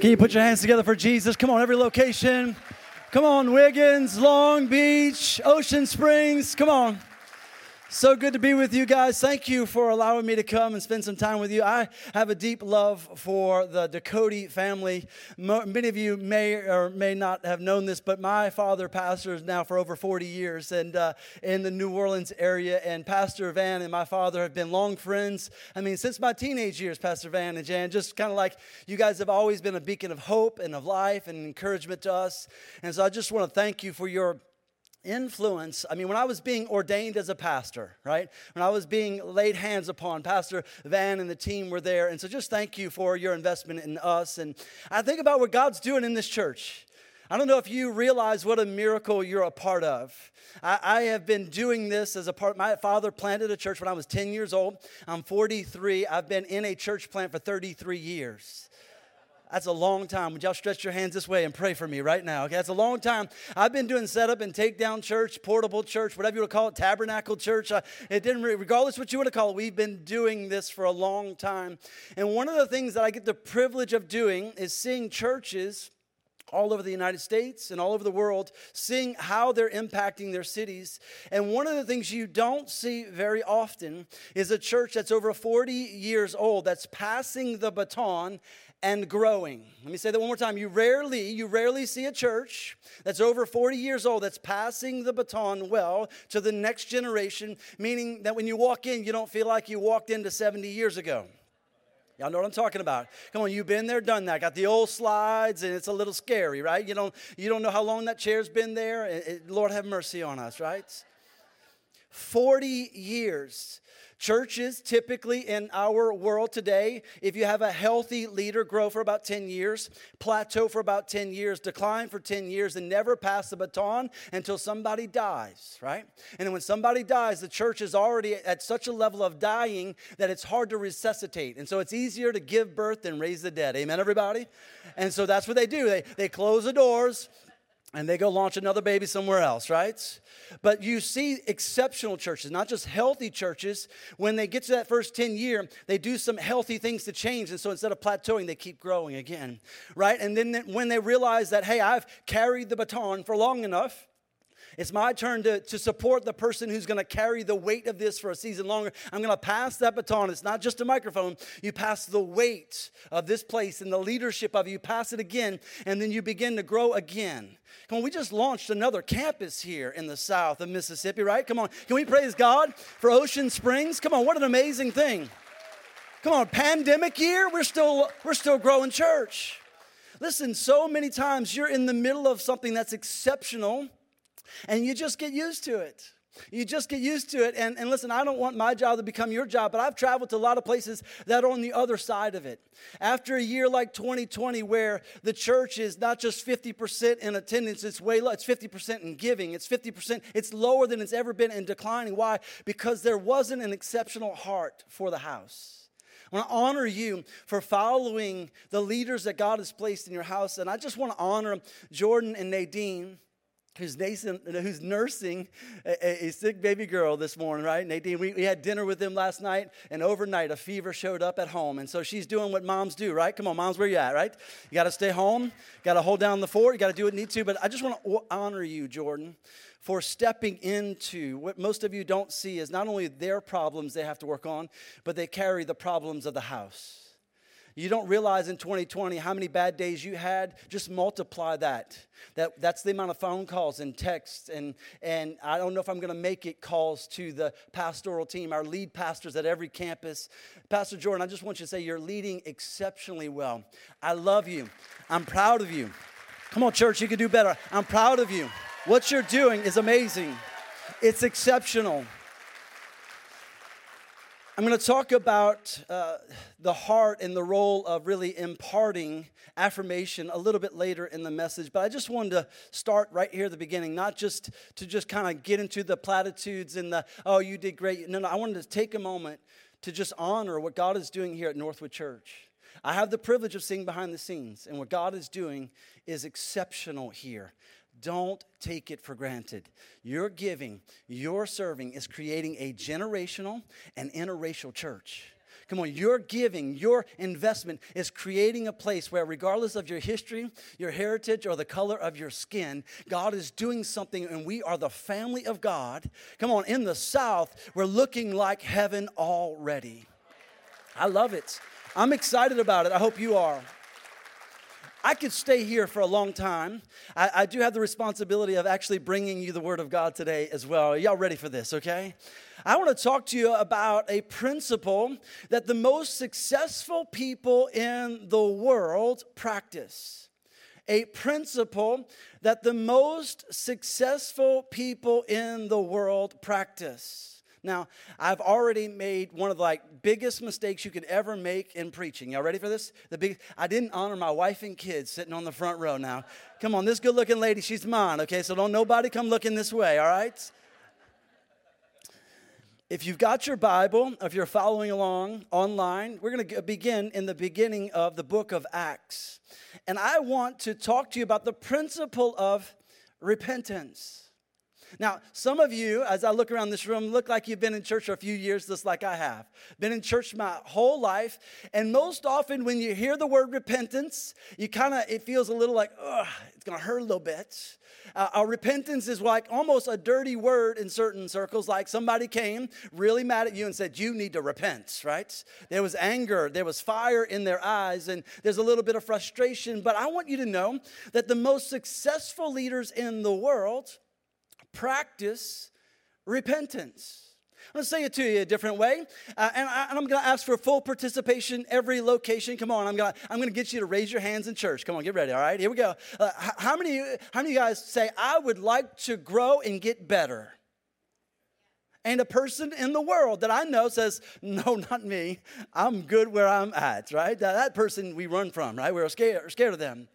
Can you put your hands together for Jesus? Come on, every location. Come on, Wiggins, Long Beach, Ocean Springs. Come on. So good to be with you guys. Thank you for allowing me to come and spend some time with you. I have a deep love for the Ducote family. Many of you may or may not have known this, but my father pastors now for over 40 years and uh, in the New Orleans area. And Pastor Van and my father have been long friends. I mean, since my teenage years, Pastor Van and Jan, just kind of like you guys have always been a beacon of hope and of life and encouragement to us. And so I just want to thank you for your influence i mean when i was being ordained as a pastor right when i was being laid hands upon pastor van and the team were there and so just thank you for your investment in us and i think about what god's doing in this church I don't know if you realize what a miracle you're a part of. I, I, have been doing this as a part. My father planted a church when I was 10 years old. I'm 43. I've been in a church plant for 33 years. That's a long time. Would y'all stretch your hands this way and pray for me right now? Okay, that's a long time. I've been doing setup and takedown church, portable church, whatever you want to call it, tabernacle church. Uh, it didn't, regardless what you want to call it, we've been doing this for a long time. And one of the things that I get the privilege of doing is seeing churches all over the United States and all over the world, seeing how they're impacting their cities. And one of the things you don't see very often is a church that's over 40 years old that's passing the baton and growing. Let me say that one more time. You rarely, you rarely see a church that's over 40 years old that's passing the baton well to the next generation, meaning that when you walk in, you don't feel like you walked into 70 years ago. Y'all know what I'm talking about. Come on, you've been there, done that. Got the old slides, and it's a little scary, right? You don't, you don't know how long that chair's been there. Lord have mercy on us, right? 40 years. Churches, typically in our world today, if you have a healthy leader, grow for about 10 years, plateau for about 10 years, decline for 10 years, and never pass the baton until somebody dies, right? And when somebody dies, the church is already at such a level of dying that it's hard to resuscitate. And so it's easier to give birth than raise the dead. Amen, everybody? And so that's what they do. They, they close the doors, and they go launch another baby somewhere else, right? But you see exceptional churches, not just healthy churches. When they get to that first 10 year, they do some healthy things to change. And so instead of plateauing, they keep growing again, right? And then when they realize that, hey, I've carried the baton for long enough, it's my turn to, to support the person who's going to carry the weight of this for a season longer. I'm going to pass that baton. It's not just a microphone. You pass the weight of this place and the leadership of it. You pass it again, and then you begin to grow again. Come on, we just launched another campus here in the south of Mississippi, right? Come on, can we praise God for Ocean Springs? Come on, what an amazing thing. Come on, pandemic year, we're still we're still growing church. Listen, so many times you're in the middle of something that's exceptional and you just get used to it. You just get used to it. And, and listen, I don't want my job to become your job, but I've traveled to a lot of places that are on the other side of it. After a year like 2020, where the church is not just 50% in attendance, it's way low, it's 50% in giving, it's 50%, it's lower than it's ever been and declining. Why? Because there wasn't an exceptional heart for the house. I want to honor you for following the leaders that God has placed in your house. And I just want to honor Jordan and Nadine who's, who's nursing a, a, sick baby girl this morning, right? Nadine, we, we had dinner with them last night, and overnight a fever showed up at home. And so she's doing what moms do, right? Come on, moms, where you at, right? You got to stay home, got to hold down the fort, you got to do what you need to. But I just want to honor you, Jordan, for stepping into what most of you don't see is not only their problems they have to work on, but they carry the problems of the house. You don't realize in 2020 how many bad days you had. Just multiply that. that that's the amount of phone calls and texts. And, and I don't know if I'm going to make it calls to the pastoral team, our lead pastors at every campus. Pastor Jordan, I just want you to say you're leading exceptionally well. I love you. I'm proud of you. Come on, church, you can do better. I'm proud of you. What you're doing is amazing, it's exceptional. I'm going to talk about uh, the heart and the role of really imparting affirmation a little bit later in the message, but I just wanted to start right here at the beginning, not just to just kind of get into the platitudes and the, oh, you did great. No, no, I wanted to take a moment to just honor what God is doing here at Northwood Church. I have the privilege of seeing behind the scenes, and what God is doing is exceptional here. Don't take it for granted. Your giving, your serving is creating a generational and interracial church. Come on, your giving, your investment is creating a place where, regardless of your history, your heritage, or the color of your skin, God is doing something, and we are the family of God. Come on, in the South, we're looking like heaven already. I love it. I'm excited about it. I hope you are. I could stay here for a long time. I, I, do have the responsibility of actually bringing you the Word of God today as well. Are y'all ready for this, okay? I want to talk to you about a principle that the most successful people in the world practice. A principle that the most successful people in the world practice. Now, I've already made one of the like biggest mistakes you could ever make in preaching. Y'all ready for this? The big I didn't honor my wife and kids sitting on the front row now. Come on, this good-looking lady, she's mine, okay? So don't nobody come looking this way, all right? If you've got your Bible, if you're following along online, we're going to begin in the beginning of the book of Acts. And I want to talk to you about the principle of repentance. Now, some of you, as I look around this room, look like you've been in church for a few years, just like I have. Been in church my whole life. And most often, when you hear the word repentance, you kind of, it feels a little like, ugh, it's going to hurt a little bit. Uh, repentance is like almost a dirty word in certain circles, like somebody came really mad at you and said, You need to repent, right? There was anger, there was fire in their eyes, and there's a little bit of frustration. But I want you to know that the most successful leaders in the world, practice repentance. I'm going to say it to you a different way. Uh, and, I, am going to ask for full participation every location. Come on, I'm going to I'm going to get you to raise your hands in church. Come on, get ready. All right, here we go. Uh, how, many, how many of you guys say, I would like to grow and get better? And a person in the world that I know says, No, not me. I'm good where I'm at, right? That, that person we run from, right? We're scared, scared of them.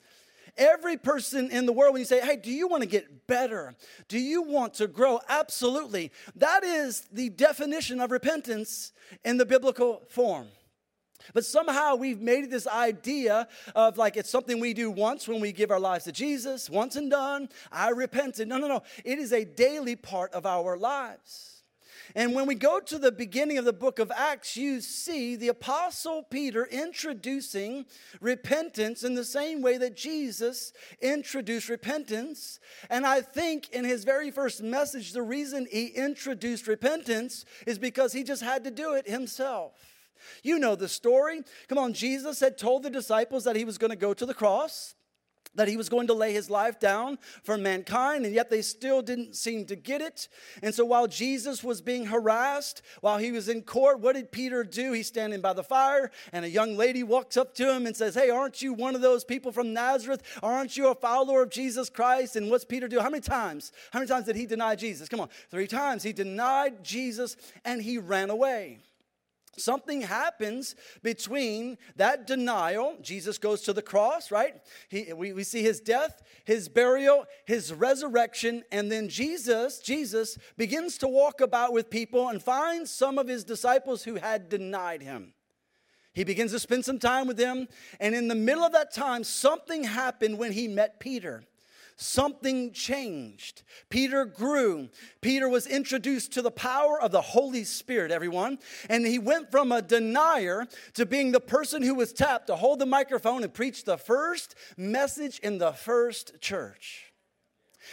Every person in the world, when you say, hey, do you want to get better? Do you want to grow? Absolutely. That is the definition of repentance in the biblical form. But somehow we've made this idea of like it's something we do once when we give our lives to Jesus, once and done. I repented. No, no, no. It is a daily part of our lives. And when we go to the beginning of the book of Acts, you see the Apostle Peter introducing repentance in the same way that Jesus introduced repentance. And I think in his very first message, the reason he introduced repentance is because he just had to do it himself. You know the story. Come on, Jesus had told the disciples that he was going to go to the cross that he was going to lay his life down for mankind, and yet they still didn't seem to get it. And so while Jesus was being harassed, while he was in court, what did Peter do? He's standing by the fire, and a young lady walks up to him and says, Hey, aren't you one of those people from Nazareth? Aren't you a follower of Jesus Christ? And what's Peter do? How many times? How many times did he deny Jesus? Come on, three times. He denied Jesus and he ran away. Something happens between that denial. Jesus goes to the cross, right? He, we, we see his death, his burial, his resurrection, and then Jesus, Jesus begins to walk about with people and finds some of his disciples who had denied him. He begins to spend some time with them, and in the middle of that time, something happened when he met Peter something changed. Peter grew. Peter was introduced to the power of the Holy Spirit, everyone. And he went from a denier to being the person who was tapped to hold the microphone and preach the first message in the first church.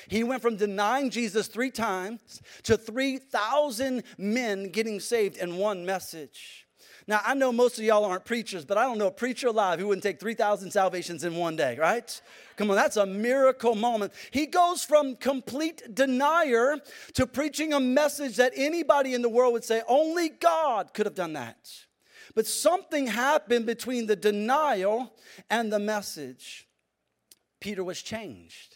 He went from denying Jesus three times to 3,000 men getting saved in one message. Now, I know most of y'all aren't preachers, but I don't know a preacher alive who wouldn't take 3,000 salvations in one day, right? Come on, that's a miracle moment. He goes from complete denier to preaching a message that anybody in the world would say, only God could have done that. But something happened between the denial and the message. Peter was changed.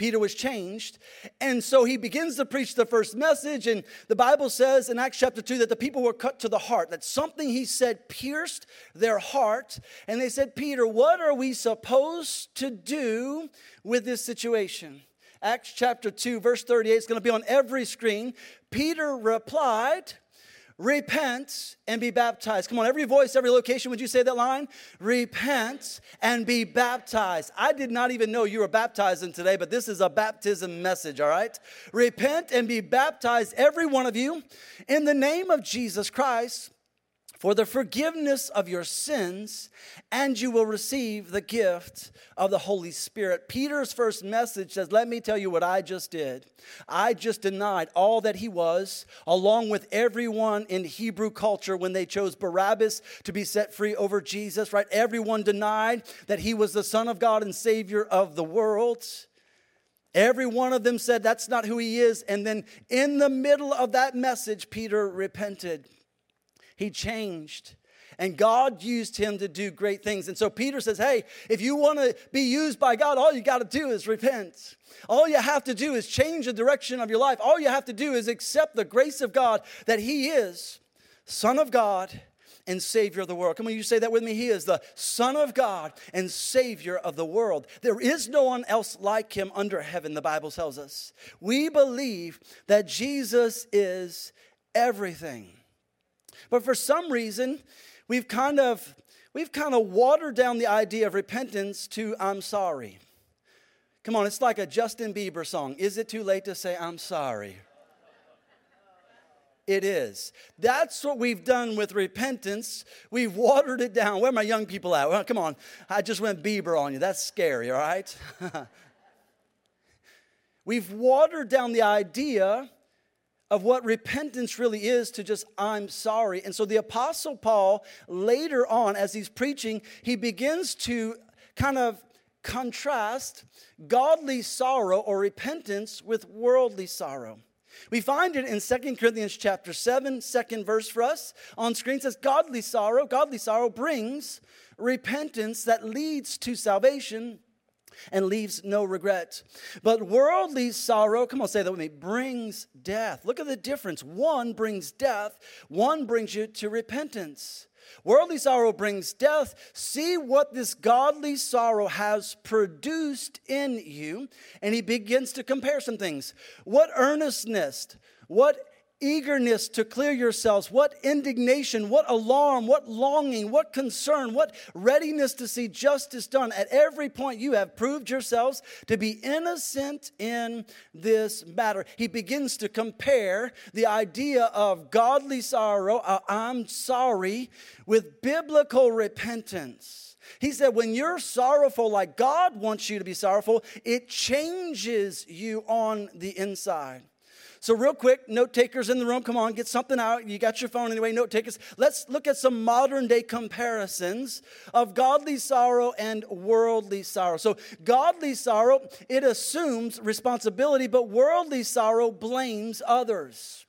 Peter was changed. And so he begins to preach the first message. And the Bible says in Acts chapter 2 that the people were cut to the heart, that something he said pierced their heart. And they said, Peter, what are we supposed to do with this situation? Acts chapter 2, verse 38 is going to be on every screen. Peter replied, repent and be baptized. Come on, every voice, every location, would you say that line? Repent and be baptized. I did not even know you were baptizing today, but this is a baptism message, all right? Repent and be baptized, every one of you, in the name of Jesus Christ for the forgiveness of your sins, and you will receive the gift of the Holy Spirit. Peter's first message says, Let me tell you what I just did. I just denied all that he was, along with everyone in Hebrew culture when they chose Barabbas to be set free over Jesus, right? Everyone denied that he was the Son of God and Savior of the world. Every one of them said that's not who he is. And then in the middle of that message, Peter repented. He changed. And God used him to do great things. And so Peter says, Hey, if you want to be used by God, all you got to do is repent. All you have to do is change the direction of your life. All you have to do is accept the grace of God that He is Son of God and Savior of the world. Come on, you say that with me. He is the Son of God and Savior of the world. There is no one else like Him under heaven, the Bible tells us. We believe that Jesus is everything. But for some reason, we've kind of we've kind of watered down the idea of repentance to I'm sorry. Come on, it's like a Justin Bieber song. Is it too late to say I'm sorry? It is. That's what we've done with repentance. We've watered it down. Where are my young people at? Well, come on. I just went Bieber on you. That's scary, all right? we've watered down the idea of what repentance really is to just, I'm sorry. And so the Apostle Paul, later on, as he's preaching, he begins to kind of contrast godly sorrow or repentance with worldly sorrow. We find it in Second Corinthians chapter 7, second verse for us. On screen says, Godly sorrow, godly sorrow brings repentance that leads to salvation and leaves no regret. But worldly sorrow, come on, say that with me, brings death. Look at the difference. One brings death, one brings you to repentance. Worldly sorrow brings death. See what this godly sorrow has produced in you. And he begins to compare some things. What earnestness, what eagerness to clear yourselves, what indignation, what alarm, what longing, what concern, what readiness to see justice done. At every point, you have proved yourselves to be innocent in this matter. He begins to compare the idea of godly sorrow, uh, I'm sorry, with biblical repentance. He said, when you're sorrowful like God wants you to be sorrowful, it changes you on the inside. So, real quick, note takers in the room, come on, get something out. You got your phone anyway, note takers. Let's look at some modern day comparisons of godly sorrow and worldly sorrow. So, godly sorrow, it assumes responsibility, but worldly sorrow blames others.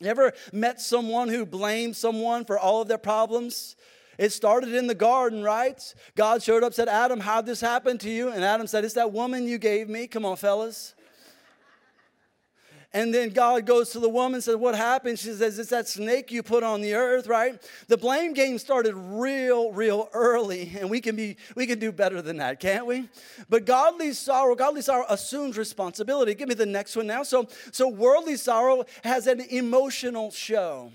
You ever met someone who blames someone for all of their problems? It started in the garden, right? God showed up, said, Adam, how'd this happen to you? And Adam said, It's that woman you gave me. Come on, fellas. And then God goes to the woman and says, What happened? She says, It's that snake you put on the earth, right? The blame game started real, real early, and we can be we can do better than that, can't we? But godly sorrow, godly sorrow assumes responsibility. Give me the next one now. So, so worldly sorrow has an emotional show.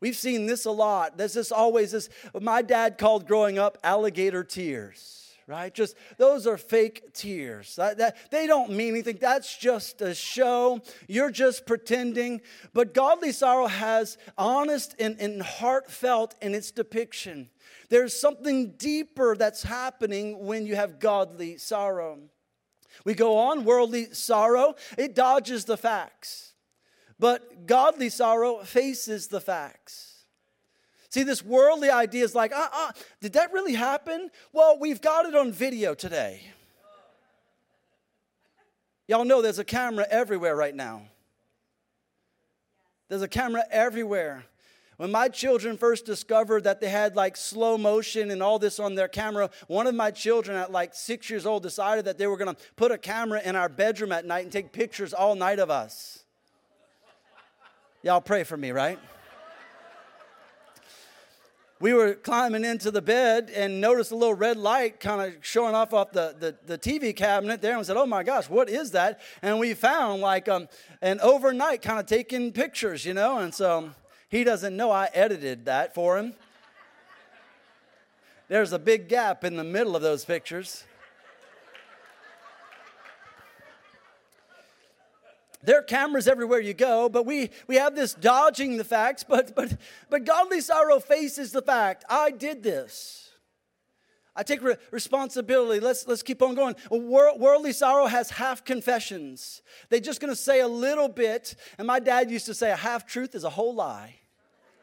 We've seen this a lot. There's this always this, my dad called growing up alligator tears right? Just those are fake tears. That, that, they don't mean anything. That's just a show. You're just pretending. But godly sorrow has honest and, and heartfelt in its depiction. There's something deeper that's happening when you have godly sorrow. We go on, worldly sorrow, it dodges the facts. But godly sorrow faces the facts. See, this worldly idea is like, uh uh-uh, uh, did that really happen? Well, we've got it on video today. Y'all know there's a camera everywhere right now. There's a camera everywhere. When my children first discovered that they had like slow motion and all this on their camera, one of my children at like six years old decided that they were gonna put a camera in our bedroom at night and take pictures all night of us. Y'all pray for me, right? We were climbing into the bed and noticed a little red light kind of showing off off the, the, the, TV cabinet there and said, Oh my gosh, what is that? And we found like um, an overnight kind of taking pictures, you know? And so he doesn't know I edited that for him. There's a big gap in the middle of those pictures. There are cameras everywhere you go, but we, we have this dodging the facts. But, but, but godly sorrow faces the fact I did this. I take re- responsibility. Let's, let's keep on going. worldly sorrow has half confessions. They're just going to say a little bit. And my dad used to say a half truth is a whole lie.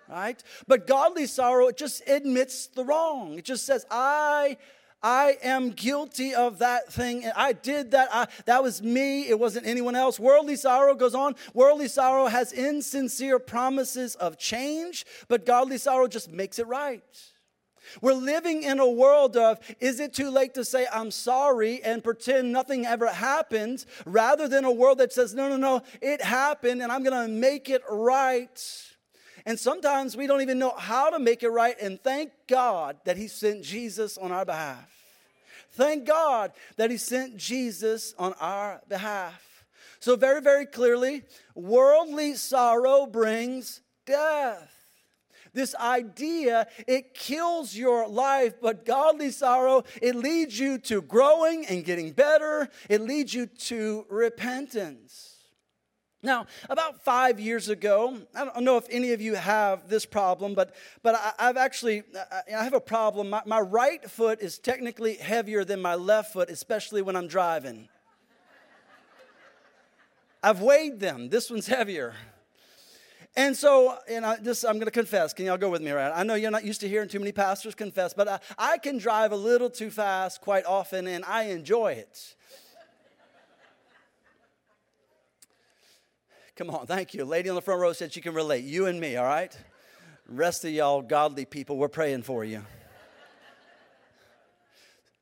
Right? But godly sorrow, it just admits the wrong. It just says, I I am guilty of that thing. I did that. I, that was me. It wasn't anyone else. Worldly sorrow goes on. Worldly sorrow has insincere promises of change, but godly sorrow just makes it right. We're living in a world of, is it too late to say, I'm sorry and pretend nothing ever happened, rather than a world that says, no, no, no, it happened and I'm going to make it right. And sometimes we don't even know how to make it right. And thank God that He sent Jesus on our behalf. Thank God that He sent Jesus on our behalf. So, very, very clearly, worldly sorrow brings death. This idea, it kills your life, but godly sorrow, it leads you to growing and getting better. It leads you to repentance. Now, about five years ago, I don't know if any of you have this problem, but, but I, have actually, I have a problem. My, my right foot is technically heavier than my left foot, especially when I'm driving. I've weighed them. This one's heavier. And so, and I just, I'm going to confess. Can y'all go with me, right? I know you're not used to hearing too many pastors confess, but I, I can drive a little too fast quite often, and I enjoy it. Come on, thank you. Lady on the front row said she can relate. You and me, all right? Rest of y'all godly people, we're praying for you.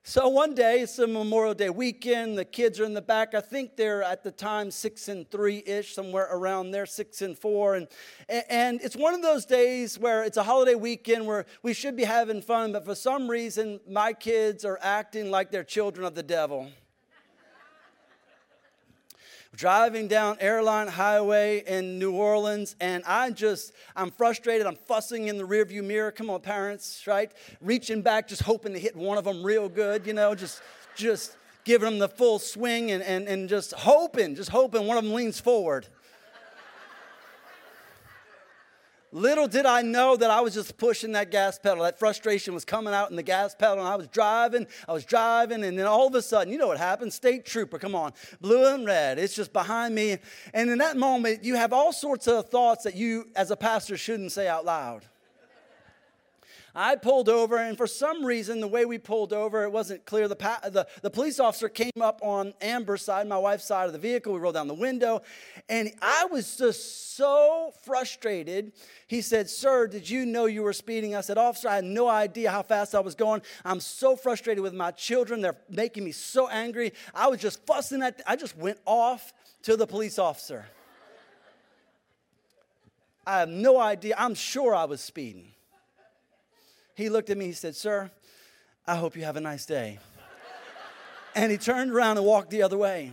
So one day, it's a Memorial Day weekend. The kids are in the back. I think they're at the time six and three ish, somewhere around there, six and four. And, and it's one of those days where it's a holiday weekend where we should be having fun, but for some reason, my kids are acting like they're children of the devil driving down Airline Highway in New Orleans, and I just, I'm frustrated. I'm fussing in the rearview mirror. Come on, parents, right? Reaching back, just hoping to hit one of them real good, you know, just, just giving them the full swing and, and, and just hoping, just hoping one of them leans forward. Little did I know that I was just pushing that gas pedal. That frustration was coming out in the gas pedal, and I was driving, I was driving, and then all of a sudden, you know what happened? State trooper, come on, blue and red. It's just behind me. And in that moment, you have all sorts of thoughts that you, as a pastor, shouldn't say out loud. I pulled over, and for some reason, the way we pulled over, it wasn't clear. The, the, the police officer came up on Amber's side, my wife's side of the vehicle. We rolled down the window, and I was just so frustrated. He said, Sir, did you know you were speeding? I said, Officer, I had no idea how fast I was going. I'm so frustrated with my children. They're making me so angry. I was just fussing at, I just went off to the police officer. I have no idea. I'm sure I was speeding. He looked at me, he said, Sir, I hope you have a nice day. and he turned around and walked the other way.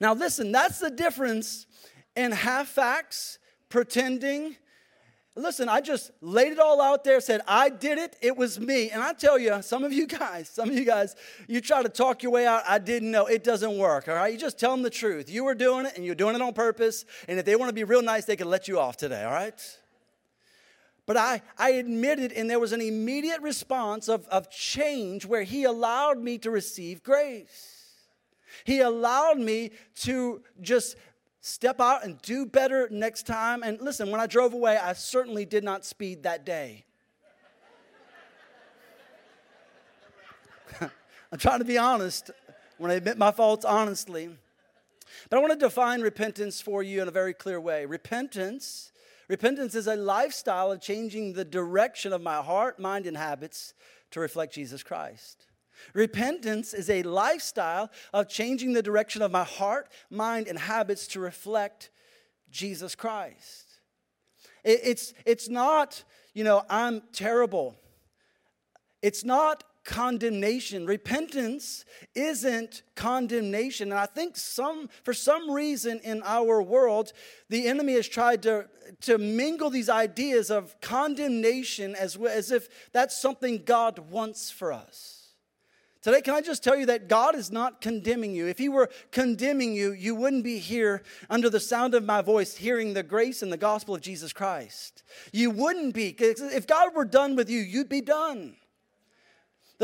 Now, listen, that's the difference in half facts, pretending. Listen, I just laid it all out there, said, I did it, it was me. And I tell you, some of you guys, some of you guys, you try to talk your way out, I didn't know. It doesn't work, all right? You just tell them the truth. You were doing it and you're doing it on purpose. And if they want to be real nice, they can let you off today, all right? But I, I admitted, and there was an immediate response of, of change where he allowed me to receive grace. He allowed me to just step out and do better next time. And listen, when I drove away, I certainly did not speed that day. I'm trying to be honest when I admit my faults honestly. But I want to define repentance for you in a very clear way. Repentance Repentance is a lifestyle of changing the direction of my heart, mind, and habits to reflect Jesus Christ. Repentance is a lifestyle of changing the direction of my heart, mind, and habits to reflect Jesus Christ. It's, it's not, you know, I'm terrible. It's not condemnation. Repentance isn't condemnation. And I think some, for some reason in our world, the enemy has tried to, to mingle these ideas of condemnation as, as if that's something God wants for us. Today, can I just tell you that God is not condemning you? If He were condemning you, you wouldn't be here under the sound of my voice hearing the grace and the gospel of Jesus Christ. You wouldn't be. If God were done with you, you'd be done.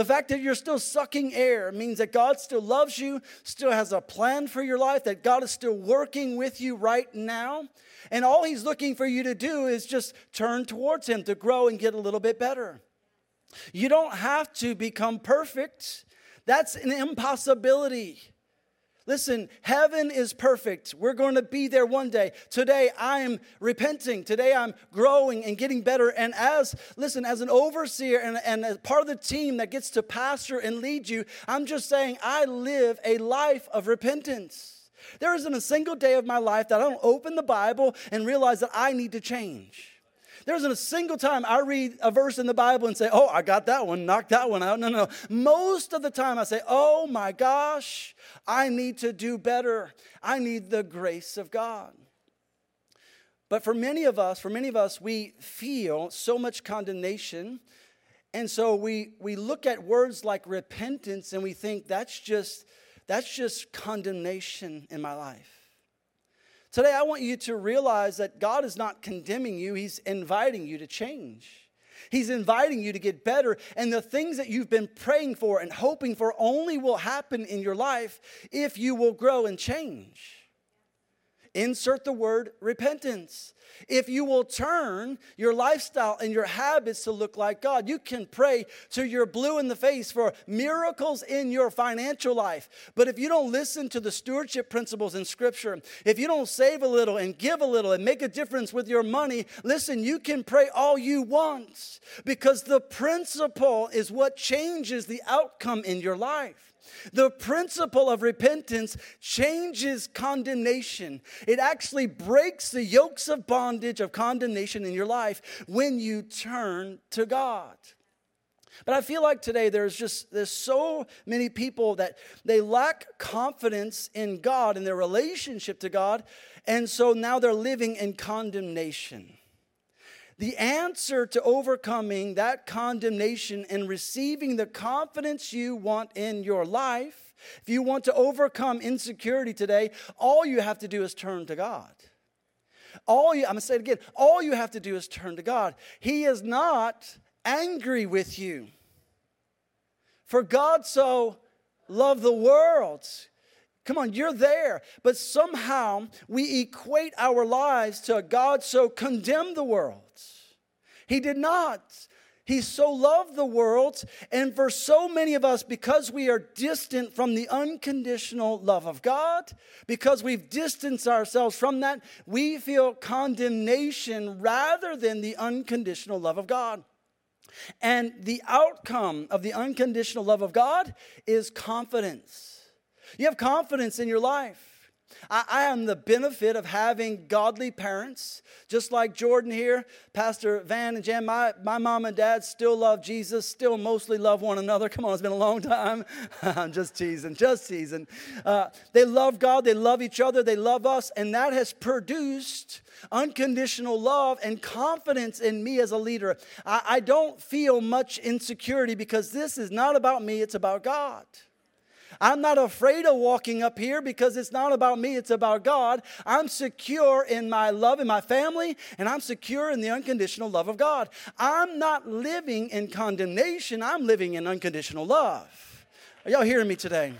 The fact that you're still sucking air means that God still loves you, still has a plan for your life, that God is still working with you right now. And all He's looking for you to do is just turn towards Him to grow and get a little bit better. You don't have to become perfect. That's an impossibility. Listen, heaven is perfect. We're going to be there one day. Today, I am repenting. Today, I'm growing and getting better. And as, listen, as an overseer and, and as part of the team that gets to pastor and lead you, I'm just saying I live a life of repentance. There isn't a single day of my life that I don't open the Bible and realize that I need to change. There isn't a single time I read a verse in the Bible and say, oh, I got that one, knock that one out. No, no, no. Most of the time I say, oh my gosh, I need to do better. I need the grace of God. But for many of us, for many of us, we feel so much condemnation. And so we, we look at words like repentance and we think that's just, that's just condemnation in my life. Today, I want you to realize that God is not condemning you, He's inviting you to change. He's inviting you to get better. And the things that you've been praying for and hoping for only will happen in your life if you will grow and change. Insert the word repentance. If you will turn your lifestyle and your habits to look like God, you can pray till you're blue in the face for miracles in your financial life. But if you don't listen to the stewardship principles in Scripture, if you don't save a little and give a little and make a difference with your money, listen, you can pray all you want because the principle is what changes the outcome in your life. The principle of repentance changes condemnation. It actually breaks the yokes of bondage of condemnation in your life when you turn to God. But I feel like today there's just there's so many people that they lack confidence in God and their relationship to God, and so now they're living in condemnation. The answer to overcoming that condemnation and receiving the confidence you want in your life, if you want to overcome insecurity today, all you have to do is turn to God. All you, I'm gonna say it again, all you have to do is turn to God. He is not angry with you. For God so loved the world. Come on, you're there. But somehow we equate our lives to God so condemned the world. He did not. He so loved the world. And for so many of us, because we are distant from the unconditional love of God, because we've distanced ourselves from that, we feel condemnation rather than the unconditional love of God. And the outcome of the unconditional love of God is confidence. You have confidence in your life. I, I am the benefit of having godly parents, just like Jordan here, Pastor Van and Jan. My, my mom and dad still love Jesus, still mostly love one another. Come on, it's been a long time. I'm just teasing, just teasing. Uh, they love God, they love each other, they love us, and that has produced unconditional love and confidence in me as a leader. I, I don't feel much insecurity because this is not about me, it's about God. I'm not afraid of walking up here because it's not about me, it's about God. I'm secure in my love in my family, and I'm secure in the unconditional love of God. I'm not living in condemnation, I'm living in unconditional love. Are y'all hearing me today?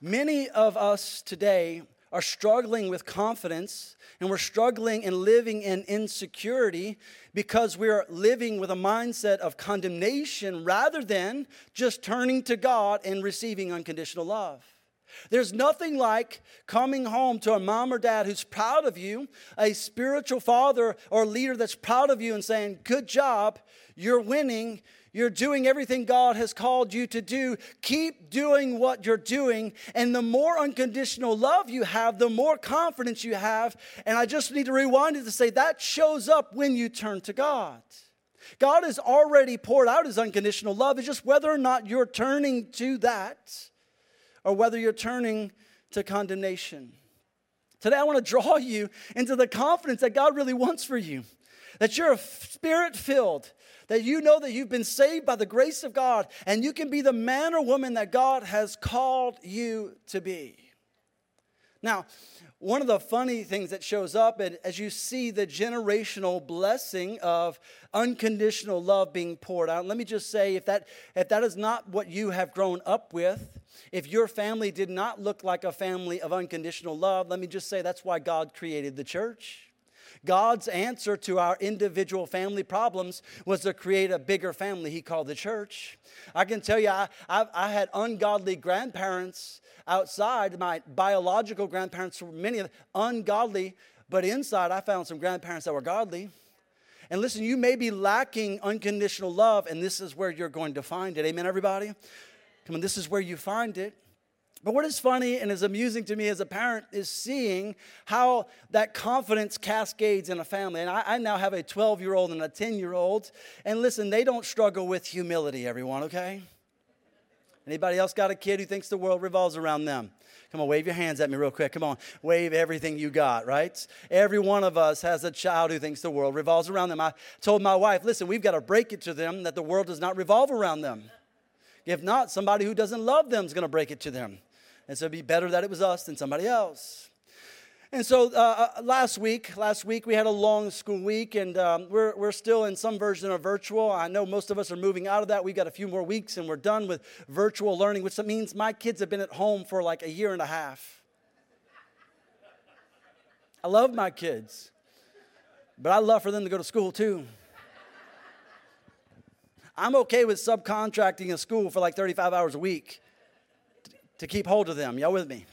Many of us today are struggling with confidence and we're struggling and living in insecurity because we're living with a mindset of condemnation rather than just turning to God and receiving unconditional love. There's nothing like coming home to a mom or dad who's proud of you, a spiritual father or leader that's proud of you and saying, Good job, you're winning, you're doing everything God has called you to do. Keep doing what you're doing. And the more unconditional love you have, the more confidence you have. And I just need to rewind it to say that shows up when you turn to God. God has already poured out his unconditional love. It's just whether or not you're turning to that or whether you're turning to condemnation. Today, I want to draw you into the confidence that God really wants for you. That you're spirit filled, that you know that you've been saved by the grace of God, and you can be the man or woman that God has called you to be. Now, one of the funny things that shows up and as you see the generational blessing of unconditional love being poured out let me just say if that if that is not what you have grown up with if your family did not look like a family of unconditional love let me just say that's why god created the church God's answer to our individual family problems was to create a bigger family he called the church. I can tell you, I, I, I had ungodly grandparents outside, my biological grandparents were many of ungodly, but inside I found some grandparents that were godly. And listen, you may be lacking unconditional love, and this is where you're going to find it. Amen, everybody? Come on, this is where you find it. But what is funny and is amusing to me as a parent is seeing how that confidence cascades in a family. And I, I now have a 12 year old and a 10 year old. And listen, they don't struggle with humility, everyone, okay? Anybody else got a kid who thinks the world revolves around them? Come on, wave your hands at me real quick. Come on, wave everything you got, right? Every one of us has a child who thinks the world revolves around them. I told my wife, listen, we've got to break it to them that the world does not revolve around them. If not, somebody who doesn't love them is going to break it to them. And so it'd be better that it was us than somebody else. And so uh, uh, last week, last week we had a long school week, and um, we're, we're still in some version of virtual. I know most of us are moving out of that. We've got a few more weeks, and we're done with virtual learning, which means my kids have been at home for like a year and a half. I love my kids, but I love for them to go to school too. I'm okay with subcontracting a school for like 35 hours a week to keep hold of them. Y'all with me?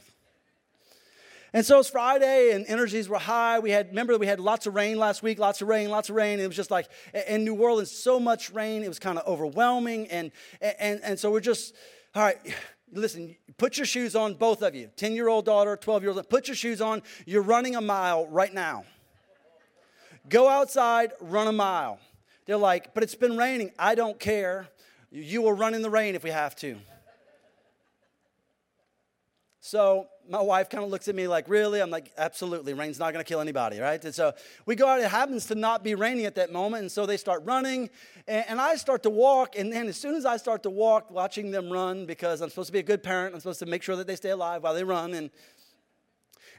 And so it's Friday and energies were high. We had, remember, we had lots of rain last week, lots of rain, lots of rain. It was just like, in New Orleans, so much rain. It was kind of overwhelming. And, and, and so we're just, all right, listen, put your shoes on, both of you 10 year old daughter, 12 year old, put your shoes on. You're running a mile right now. Go outside, run a mile. They're like, but it's been raining. I don't care. You will run in the rain if we have to. So my wife kind of looks at me like, really? I'm like, absolutely. Rain's not to kill anybody, right? And so we go out. It happens to not be raining at that moment. And so they start running. And, and I start to walk. And then as soon as I start to walk, watching them run, because I'm supposed to be a good parent, I'm supposed to make sure that they stay alive while they run. And,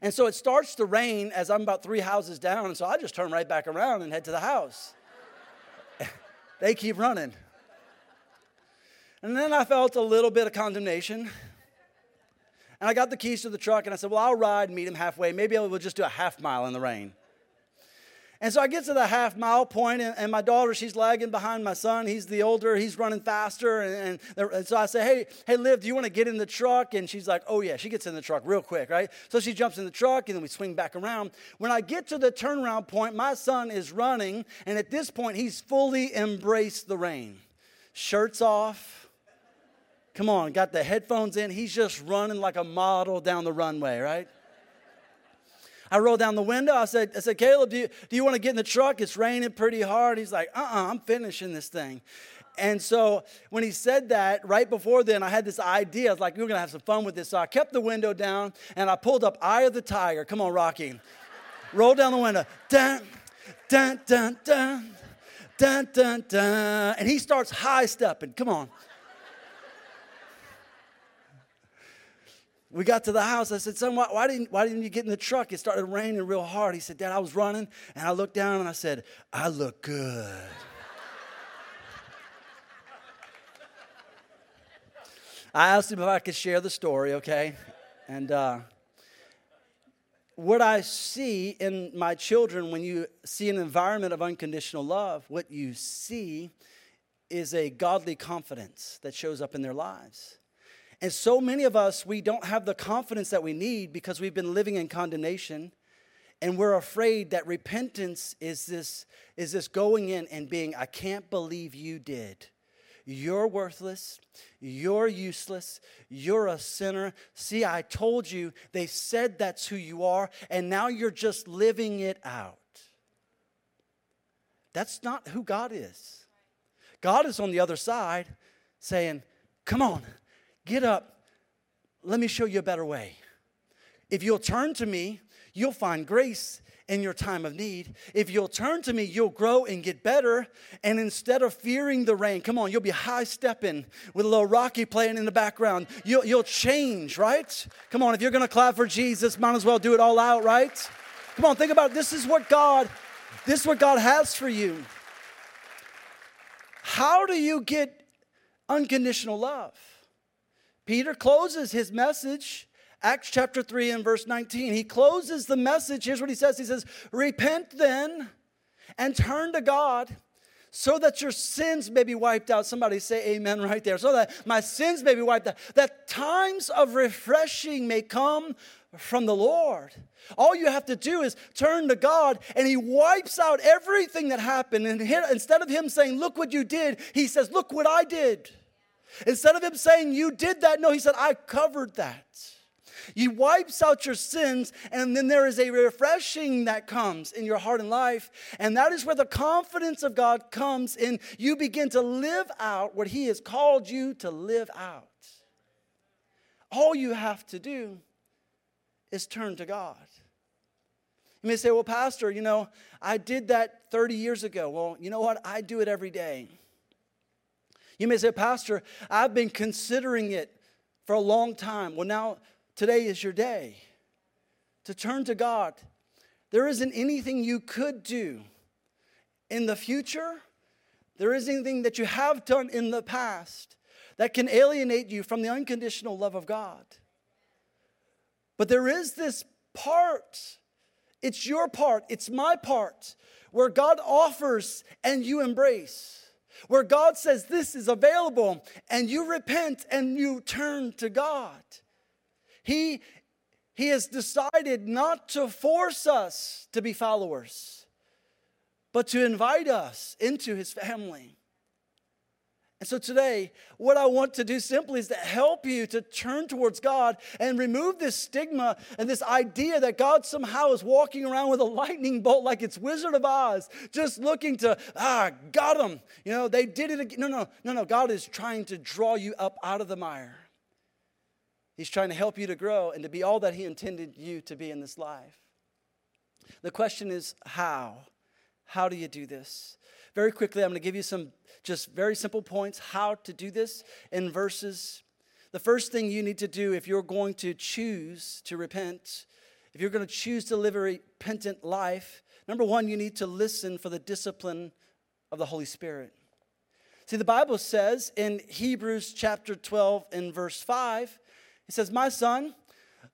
and so it starts to rain as I'm about three houses down. And so I just turn right back around and head to the house. they keep running. And then I felt a little bit of condemnation. And I got the keys to the truck and I said, Well, I'll ride and meet him halfway. Maybe we'll just do a half mile in the rain. And so I get to the half mile point, and, and my daughter, she's lagging behind my son. He's the older, he's running faster. And, and, and, so I say, Hey, hey, Liv, do you want to get in the truck? And she's like, Oh, yeah. She gets in the truck real quick, right? So she jumps in the truck, and then we swing back around. When I get to the turnaround point, my son is running, and at this point, he's fully embraced the rain. Shirts off Come on, got the headphones in. He's just running like a model down the runway, right? I rolled down the window. I said, I said, Caleb, do you, do you want to get in the truck? It's raining pretty hard. He's like, uh uh-uh, uh, I'm finishing this thing. And so when he said that, right before then, I had this idea. I was like, we are going to have some fun with this. So I kept the window down and I pulled up Eye of the Tiger. Come on, Rocky. Roll down the window. Dun, dun, dun, dun, dun, dun, dun. And he starts high stepping. Come on. We got to the house. I said, son, why, why, didn't, why didn't you get in the truck? It started raining real hard. He said, Dad, I was running. And I looked down and I said, I look good. I asked him if I could share the story, okay? And uh, what I see in my children when you see an environment of unconditional love, what you see is a godly confidence that shows up in their lives. And so many of us, we don't have the confidence that we need because we've been living in condemnation. And we're afraid that repentance is this, is this going in and being, I can't believe you did. You're worthless. You're useless. You're a sinner. See, I told you, they said that's who you are, and now you're just living it out. That's not who God is. God is on the other side saying, Come on, Get up. Let me show you a better way. If you'll turn to me, you'll find grace in your time of need. If you'll turn to me, you'll grow and get better. And instead of fearing the rain, come on, you'll be high stepping with a little Rocky playing in the background. You'll, you'll change, right? Come on, if you're gonna clap for Jesus, might as well do it all out, right? Come on, think about it. this is what God, this is what God has for you. How do you get unconditional love? Peter closes his message Acts chapter 3 and verse 19. He closes the message. Here's what he says He says, Repent then and turn to God so that your sins may be wiped out. Somebody say amen right there. So that my sins may be wiped out. That times of refreshing may come from the Lord. All you have to do is turn to God, and He wipes out everything that happened. And instead of Him saying, Look what you did, He says, Look what I did. Instead of Him saying, You did that, no, He said, I covered that. He wipes out your sins, and then there is a refreshing that comes in your heart and life. And that is where the confidence of God comes in. You begin to live out what He has called you to live out. All you have to do is turn to God. You may say, Well, Pastor, you know, I did that 30 years ago. Well, you know what? I do it every day. You may say, Pastor, I've been considering it for a long time. Well, now Today is your day to turn to God. There isn't anything you could do in the future, there isn't anything that you have done in the past that can alienate you from the unconditional love of God. But there is this part, it's your part, it's my part, where God offers and you embrace. Where God says this is available and you repent and you turn to God. He, he has decided not to force us to be followers, but to invite us into his family. And so today, what I want to do simply is to help you to turn towards God and remove this stigma and this idea that God somehow is walking around with a lightning bolt like it's Wizard of Oz, just looking to, ah, got them. You know, they did it again. No, no, no, no. God is trying to draw you up out of the mire. He's trying to help you to grow and to be all that He intended you to be in this life. The question is how? How do you do this? Very quickly, I'm going to give you some just very simple points how to do this in verses. The first thing you need to do if you're going to choose to repent, if you're going to choose to live a repentant life, number one, you need to listen for the discipline of the Holy Spirit. See, the Bible says in Hebrews chapter 12 and verse 5 he says, My son,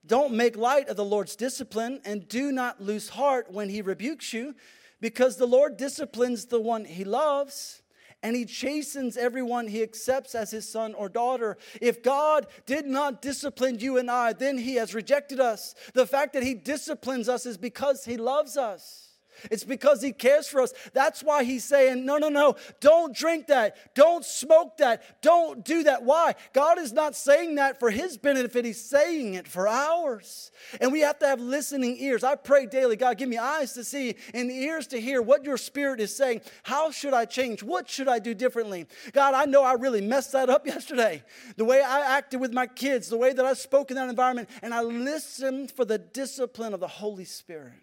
don't make light of the Lord's discipline and do not lose heart when he rebukes you, because the Lord disciplines the one he loves and he chastens everyone he accepts as his son or daughter. If God did not discipline you and I, then he has rejected us. The fact that he disciplines us is because he loves us. It's because he cares for us. That's why he's saying, no, no, no, don't drink that. Don't smoke that. Don't do that. Why? God is not saying that for his benefit, he's saying it for ours. And we have to have listening ears. I pray daily, God, give me eyes to see and ears to hear what your spirit is saying. How should I change? What should I do differently? God, I know I really messed that up yesterday. The way I acted with my kids, the way that I spoke in that environment, and I listened for the discipline of the Holy Spirit.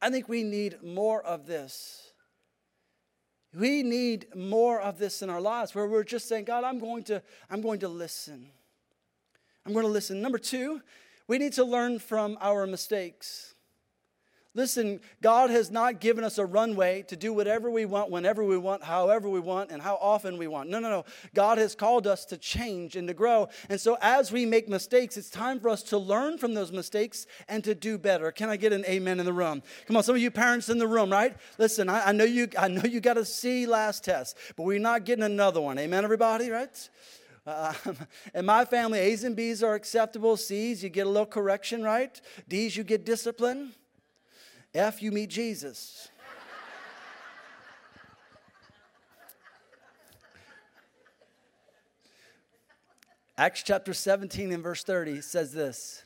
I think we need more of this. We need more of this in our lives where we're just saying, God, I'm going to, I'm going to listen. I'm going to listen. Number two, we need to learn from our mistakes. Listen, God has not given us a runway to do whatever we want, whenever we want, however we want, and how often we want. No, no, no. God has called us to change and to grow. And so as we make mistakes, it's time for us to learn from those mistakes and to do better. Can I get an amen in the room? Come on, some of you parents in the room, right? Listen, I, I know you I know you got a C last test, but we're not getting another one. Amen, everybody, right? Uh, in my family, A's and B's are acceptable. C's, you get a little correction, right? D's, you get discipline. F, you meet Jesus. Acts chapter 17 and verse 30 says this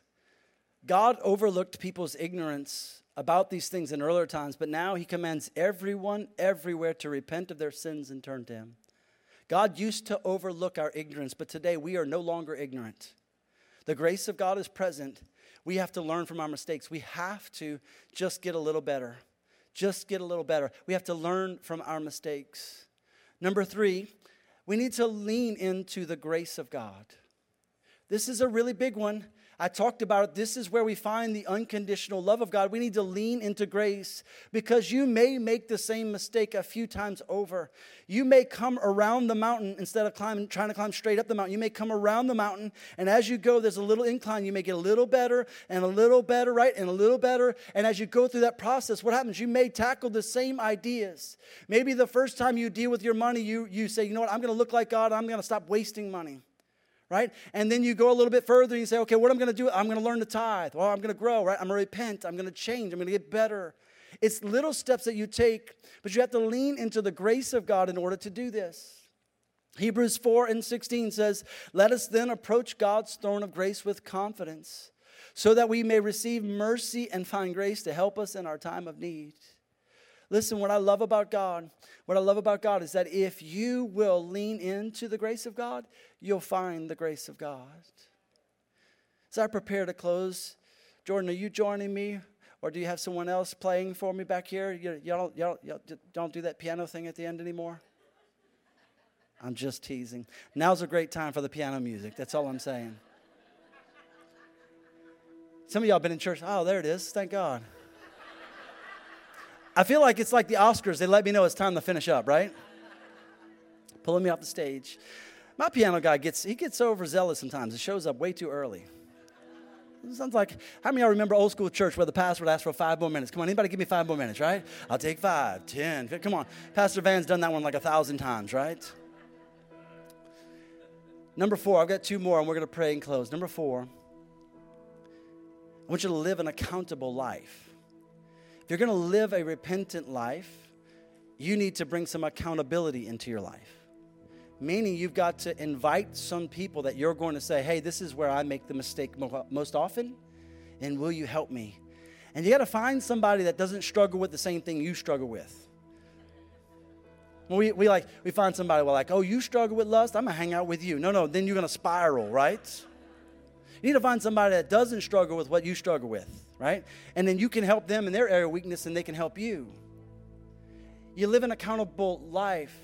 God overlooked people's ignorance about these things in earlier times, but now he commands everyone everywhere to repent of their sins and turn to him. God used to overlook our ignorance, but today we are no longer ignorant. The grace of God is present. We have to learn from our mistakes. We have to just get a little better. Just get a little better. We have to learn from our mistakes. Number three, we need to lean into the grace of God. This is a really big one. I talked about it. This is where we find the unconditional love of God. We need to lean into grace because you may make the same mistake a few times over. You may come around the mountain instead of climbing, trying to climb straight up the mountain. You may come around the mountain, and as you go, there's a little incline. You may get a little better and a little better, right? And a little better. And as you go through that process, what happens? You may tackle the same ideas. Maybe the first time you deal with your money, you, you say, you know what, I'm going to look like God, I'm going to stop wasting money right? And then you go a little bit further and you say, okay, what I'm going to do, I'm going to learn to tithe. Well, I'm going to grow, right? I'm going to repent. I'm going to change. I'm going to get better. It's little steps that you take, but you have to lean into the grace of God in order to do this. Hebrews 4 and 16 says, Let us then approach God's throne of grace with confidence, so that we may receive mercy and find grace to help us in our time of need. Listen, what I love about God, what I love about God is that if you will lean into the grace of God, you'll find the grace of God. As I prepare to close, Jordan, are you joining me? Or do you have someone else playing for me back here? You, y'all, y'all, y'all don't do that piano thing at the end anymore? I'm just teasing. Now's a great time for the piano music. That's all I'm saying. Some of y'all been in church. Oh, there it is. Thank God. I feel like it's like the Oscars. They let me know it's time to finish up, right? Pulling me off the stage. My piano guy gets he gets overzealous sometimes. It shows up way too early. Sounds like how many of y'all remember old school church where the pastor would ask for five more minutes? Come on, anybody give me five more minutes, right? I'll take five, ten. Come on. Pastor Van's done that one like a thousand times, right? Number four, I've got two more and we're gonna pray and close. Number four, I want you to live an accountable life. If you're going to live a repentant life, you need to bring some accountability into your life. Meaning, you've got to invite some people that you're going to say, hey, this is where I make the mistake most often, and will you help me? And you got to find somebody that doesn't struggle with the same thing you struggle with. we, we like we find somebody we're like, oh, you struggle with lust, I'm gonna hang out with you. No, no, then you're gonna spiral, right? You need to find somebody that doesn't struggle with what you struggle with right? And then you can help them in their area of weakness and they can help you. You live an accountable life.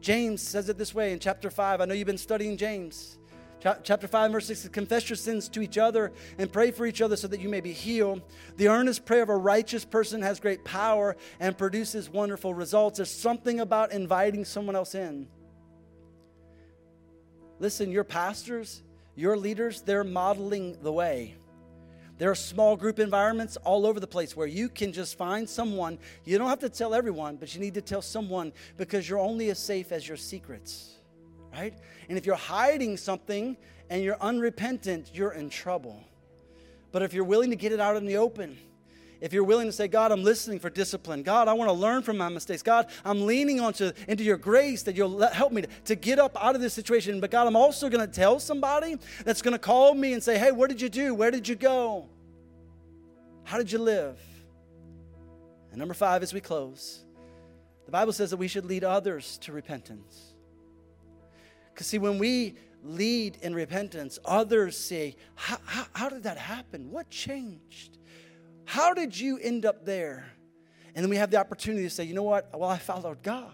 James says it this way in chapter 5. I know you've been studying James. Chapter 5, verse 6 Confess your sins to each other and pray for each other so that you may be healed. The earnest prayer of a righteous person has great power and produces wonderful results. There's something about inviting someone else in. Listen, your pastors, your leaders, they're modeling the way. There are small group environments all over the place where you can just find someone. You don't have to tell everyone, but you need to tell someone because you're only as safe as your secrets, right? And if you're hiding something and you're unrepentant, you're in trouble. But if you're willing to get it out in the open, if you're willing to say, God, I'm listening for discipline. God, I want to learn from my mistakes. God, I'm leaning onto into your grace that you'll let, help me to, to get up out of this situation. But God, I'm also going to tell somebody that's going to call me and say, hey, what did you do? Where did you go? How did you live? And number five, as we close, the Bible says that we should lead others to repentance. Because, see, when we lead in repentance, others say, how, how, did that happen? What changed? How did you end up there? And then we have the opportunity to say, you know what? Well, I followed God.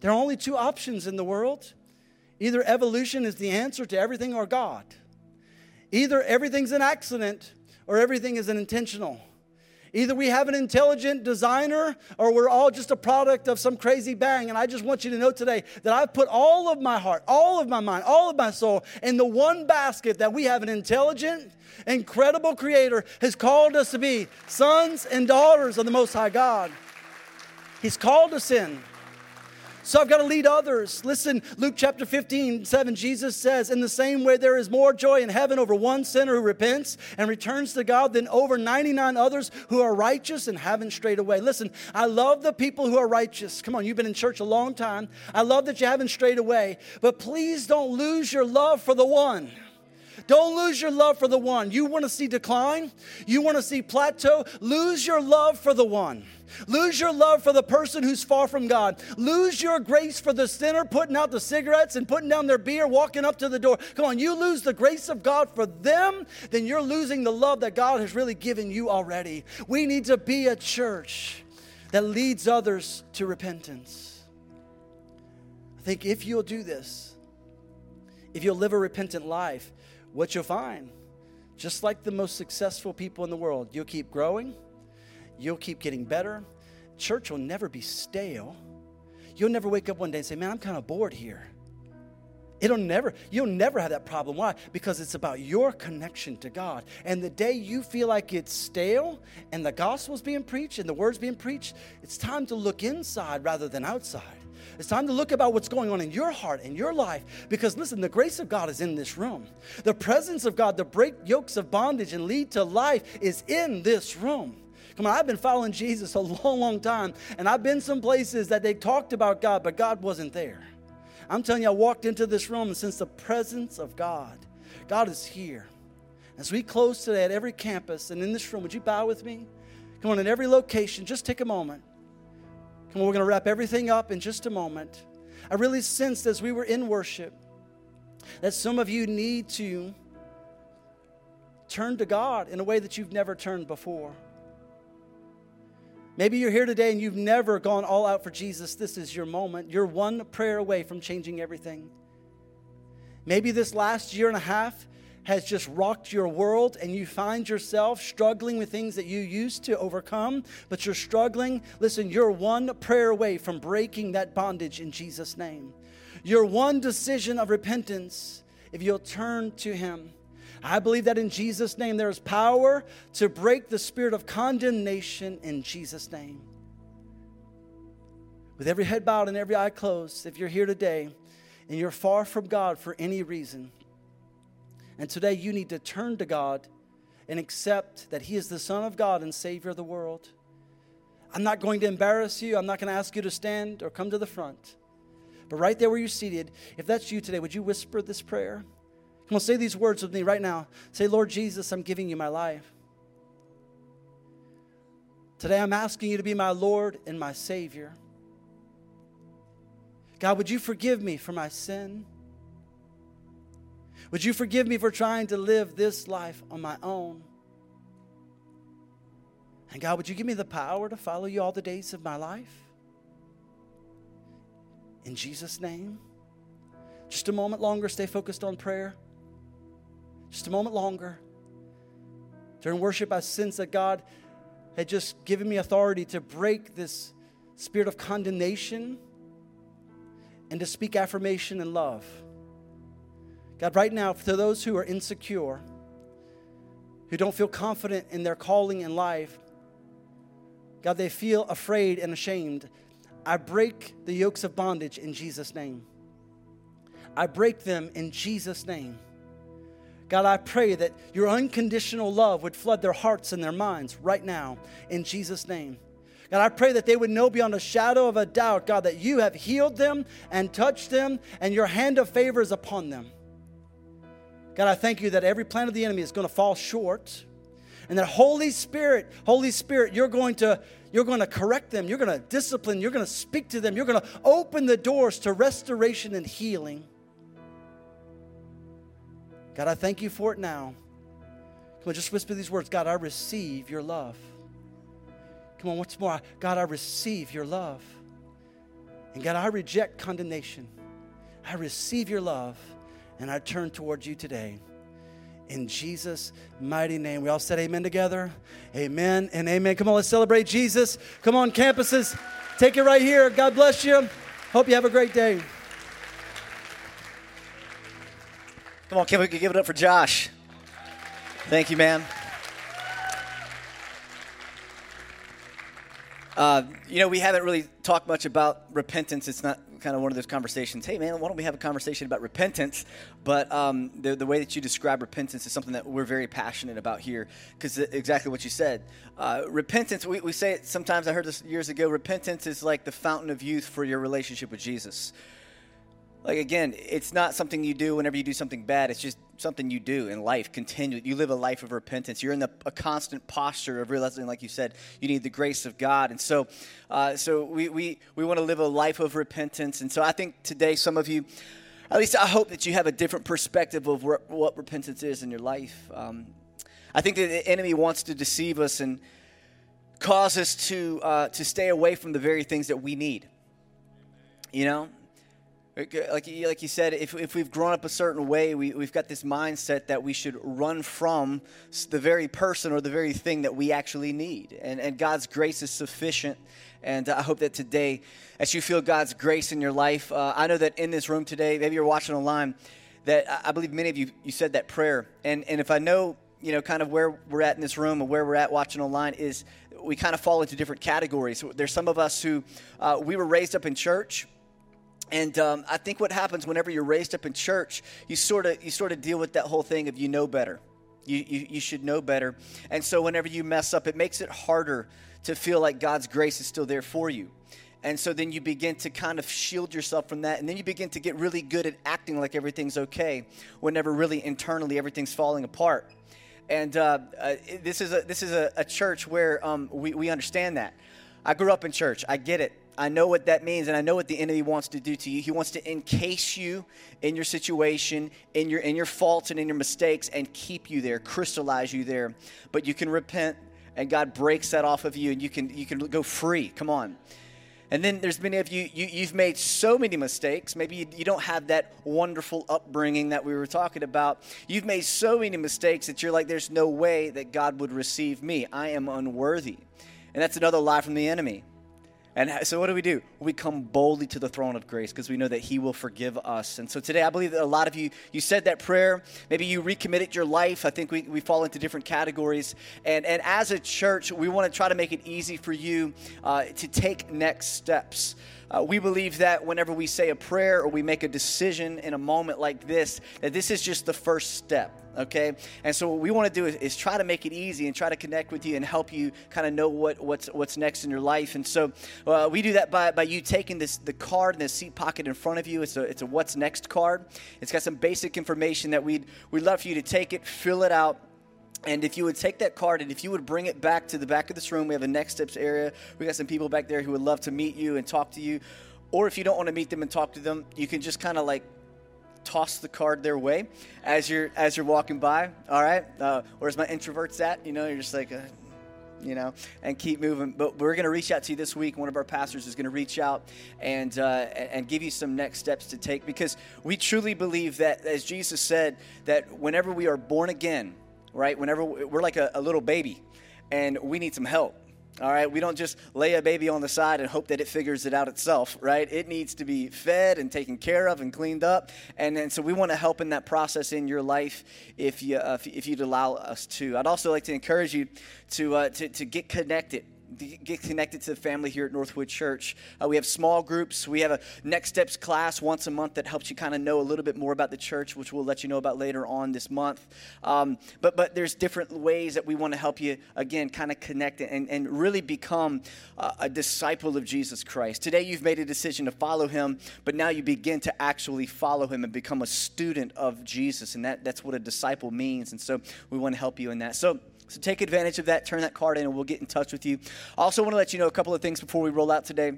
There are only two options in the world either evolution is the answer to everything or God. Either everything's an accident or everything is intentional. Either we have an intelligent designer or we're all just a product of some crazy bang. And I just want you to know today that I've put all of my heart, all of my mind, all of my soul in the one basket that we have an intelligent, incredible creator has called us to be sons and daughters of the Most High God. He's called us in. So I've got to lead others. Listen, Luke chapter 15, 7, Jesus says, In the same way, there is more joy in heaven over one sinner who repents and returns to God than over 99 others who are righteous and haven't strayed away. Listen, I love the people who are righteous. Come on, you've been in church a long time. I love that you haven't strayed away. But please don't lose your love for the one. Don't lose your love for the one. You want to see decline? You want to see plateau? Lose your love for the one. Lose your love for the person who's far from God. Lose your grace for the sinner putting out the cigarettes and putting down their beer, walking up to the door. Come on, you lose the grace of God for them, then you're losing the love that God has really given you already. We need to be a church that leads others to repentance. I think if you'll do this, if you'll live a repentant life, what you'll find, just like the most successful people in the world, you'll keep growing You'll keep getting better. Church will never be stale. You'll never wake up one day and say, Man, I'm kind of bored here. It'll never, you'll never have that problem. Why? Because it's about your connection to God. And the day you feel like it's stale and the gospel's being preached and the word's being preached, it's time to look inside rather than outside. It's time to look about what's going on in your heart and your life because listen, the grace of God is in this room. The presence of God to break yokes of bondage and lead to life is in this room. Come on, I've been following Jesus a long, long time, and I've been some places that they talked about God, but God wasn't there. I'm telling you, I walked into this room and since the presence of God, God is here. As we close today at every campus and in this room, would you bow with me? Come on, in every location, just take a moment. On, we're going to wrap everything up in just a moment. I really sensed as we were in worship that some of you need to turn to God in a way that you've never turned before. Maybe you're here today and you've never gone all out for Jesus. This is your moment. You're one prayer away from changing everything. Maybe this last year and a half has just rocked your world and you find yourself struggling with things that you used to overcome, but you're struggling. Listen, you're one prayer away from breaking that bondage in Jesus' name. You're one decision of repentance if you'll turn to Him. I believe that in Jesus' name there is power to break the spirit of condemnation in Jesus' name. With every head bowed and every eye closed, if you're here today and you're far from God for any reason, and today you need to turn to God and accept that He is the Son of God and Savior of the world. I'm not going to embarrass you. I'm not going to ask you to stand or come to the front. But right there where you're seated, if that's you today, would you whisper this prayer? Come on, say these words with me right now. Say, Lord Jesus, I'm giving you my life. Today I'm asking you to be my Lord and my Savior. God, would you forgive me for my sin? Would you forgive me for trying to live this life on my own? And God, would you give me the power to follow you all the days of my life? In Jesus' name. Just a moment longer, stay focused on prayer. Just a moment longer. During worship, I sense that God had just given me authority to break this spirit of condemnation and to speak affirmation and love. God, right now, to those who are insecure, who don't feel confident in their calling in life, God, they feel afraid and ashamed. I break the yokes of bondage in Jesus' name. I break them in Jesus' name. God, I pray that your unconditional love would flood their hearts and their minds right now in Jesus' name. God, I pray that they would know beyond a shadow of a doubt, God, that you have healed them and touched them and your hand of favor is upon them. God, I thank you that every plan of the enemy is going to fall short and that Holy Spirit, Holy Spirit, you're going to you're going to correct them, you're going to discipline, you're going to speak to them, you're going to open the doors to restoration and healing. God, I thank you for it now. Come on, just whisper these words God, I receive your love. Come on, once more. God, I receive your love. And God, I reject condemnation. I receive your love and I turn towards you today. In Jesus' mighty name. We all said amen together. Amen and amen. Come on, let's celebrate Jesus. Come on, campuses. Take it right here. God bless you. Hope you have a great day. Come on, can we give it up for Josh? Thank you, man. Uh, you know, we haven't really talked much about repentance. It's not kind of one of those conversations. Hey, man, why don't we have a conversation about repentance? But um, the, the way that you describe repentance is something that we're very passionate about here because exactly what you said. Uh, repentance, we, we say it sometimes, I heard this years ago repentance is like the fountain of youth for your relationship with Jesus. Like again, it's not something you do whenever you do something bad. It's just something you do in life. Continue. You live a life of repentance. You're in the, a constant posture of realizing, like you said, you need the grace of God. And so, uh, so we we we want to live a life of repentance. And so, I think today, some of you, at least I hope that you have a different perspective of where, what repentance is in your life. Um, I think that the enemy wants to deceive us and cause us to uh, to stay away from the very things that we need. You know, like, like you said, if, if we've grown up a certain way, we, we've got this mindset that we should run from the very person or the very thing that we actually need. And, and God's grace is sufficient. And I hope that today, as you feel God's grace in your life, uh, I know that in this room today, maybe you're watching online, that I believe many of you, you said that prayer. And, and if I know, you know, kind of where we're at in this room and where we're at watching online is we kind of fall into different categories. There's some of us who uh, we were raised up in church and um, I think what happens whenever you're raised up in church, you sort of you sort of deal with that whole thing of you know better. You, you, you should know better. And so whenever you mess up, it makes it harder to feel like God's grace is still there for you. And so then you begin to kind of shield yourself from that. And then you begin to get really good at acting like everything's okay whenever really internally everything's falling apart. And uh, uh, this is a, this is a, a church where um, we, we understand that. I grew up in church, I get it. I know what that means, and I know what the enemy wants to do to you. He wants to encase you in your situation, in your in your faults and in your mistakes, and keep you there, crystallize you there. But you can repent, and God breaks that off of you, and you can you can go free. Come on. And then there's many of you, you you've made so many mistakes. Maybe you, you don't have that wonderful upbringing that we were talking about. You've made so many mistakes that you're like, there's no way that God would receive me. I am unworthy. And that's another lie from the enemy. And so, what do we do? We come boldly to the throne of grace because we know that He will forgive us. And so, today, I believe that a lot of you, you said that prayer. Maybe you recommitted your life. I think we, we fall into different categories. And, and as a church, we want to try to make it easy for you uh, to take next steps. Uh, we believe that whenever we say a prayer or we make a decision in a moment like this, that this is just the first step okay? And so what we want to do is, is, try to make it easy and try to connect with you and help you kind of know what, what's what's next in your life. And so uh, we do that by, by you taking this the card in the seat pocket in front of you. It's a, it's a what's next card. It's got some basic information that we'd, we'd love for you to take it fill it out and if you would take that card and if you would bring it back to the back of this room, we have a next steps area. We got some people back there who would love to meet you and talk to you. Or if you don't want to meet them and talk to them, you can just kind of like toss the card their way as you're as you're walking by. All right, uh, where's my introverts at? You know, you're just like. Uh, you know, and keep moving. But we're going to reach out to you this week. One of our pastors is going to reach out and uh, and give you some next steps to take because we truly believe that, as Jesus said, that whenever we are born again, right? Whenever we're like a, a little baby and we need some help. All right, we don't just lay a baby on the side and hope that it figures it out itself, right? It needs to be fed and taken care of and cleaned up. And, and so we want to help in that process in your life if, you, uh, if, if you'd allow us to. I'd also like to encourage you to, uh, to, to get connected get connected to the family here at Northwood Church. Uh, we have small groups. We have a Next Steps class once a month that helps you kind of know a little bit more about the church, which we'll let you know about later on this month. Um, but but there's different ways that we want to help you again, kind of connect and, and really become uh, a disciple of Jesus Christ. Today you've made a decision to follow Him, but now you begin to actually follow Him and become a student of Jesus, and that that's what a disciple means. And so we want to help you in that. So. So take advantage of that, turn that card in, and we'll get in touch with you. I also want to let you know a couple of things before we roll out today.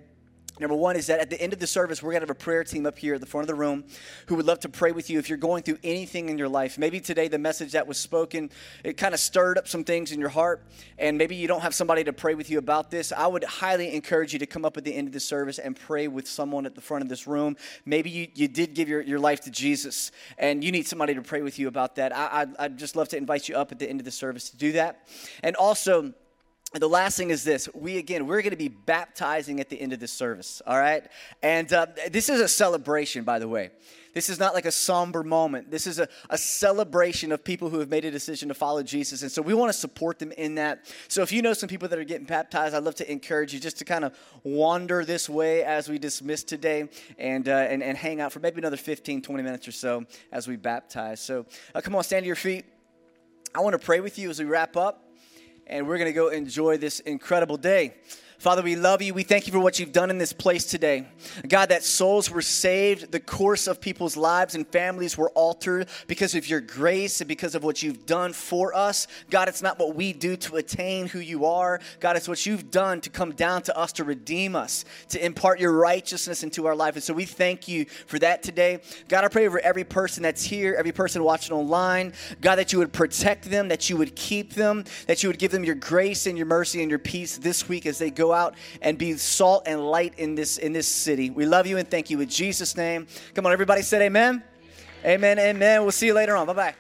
Number one is that at the end of the service, we're going to have a prayer team up here at the front of the room who would love to pray with you if you're going through anything in your life. Maybe today the message that was spoken, it kind of stirred up some things in your heart, and maybe you don't have somebody to pray with you about this. I would highly encourage you to come up at the end of the service and pray with someone at the front of this room. Maybe you, you did give your, your life to Jesus and you need somebody to pray with you about that. I, I'd, I'd just love to invite you up at the end of the service to do that. And also, the last thing is this we again we're going to be baptizing at the end of this service all right? And uh, this is a celebration by the way. This is not like a somber moment. This is a, a celebration of people who have made a decision to follow jesus and so we want to support them in that. So if you know some people that are getting baptized i'd love to encourage you just to kind of wander this way as we dismiss today and, uh, and, and hang out for maybe another 15 20 minutes or so as we baptize. So uh, come on stand to your feet. I want to pray with you as we wrap up and we're going to go enjoy this incredible day. Father, we love you. We thank you for what you've done in this place today. God, that souls were saved, the course of people's lives and families were altered because of your grace and because of what you've done for us. God, it's not what we do to attain who you are. God, it's what you've done to come down to us to redeem us, to impart your righteousness into our life. And so we thank you for that today. God, I pray over every person that's here, every person watching online. God, that you would protect them, that you would keep them, that you would give them your grace and your mercy and your peace this week as they go out and be salt and light in this in this city. We love you and thank you in Jesus' name. Come on, everybody said amen. Amen. Amen. We'll see you later on. Bye bye.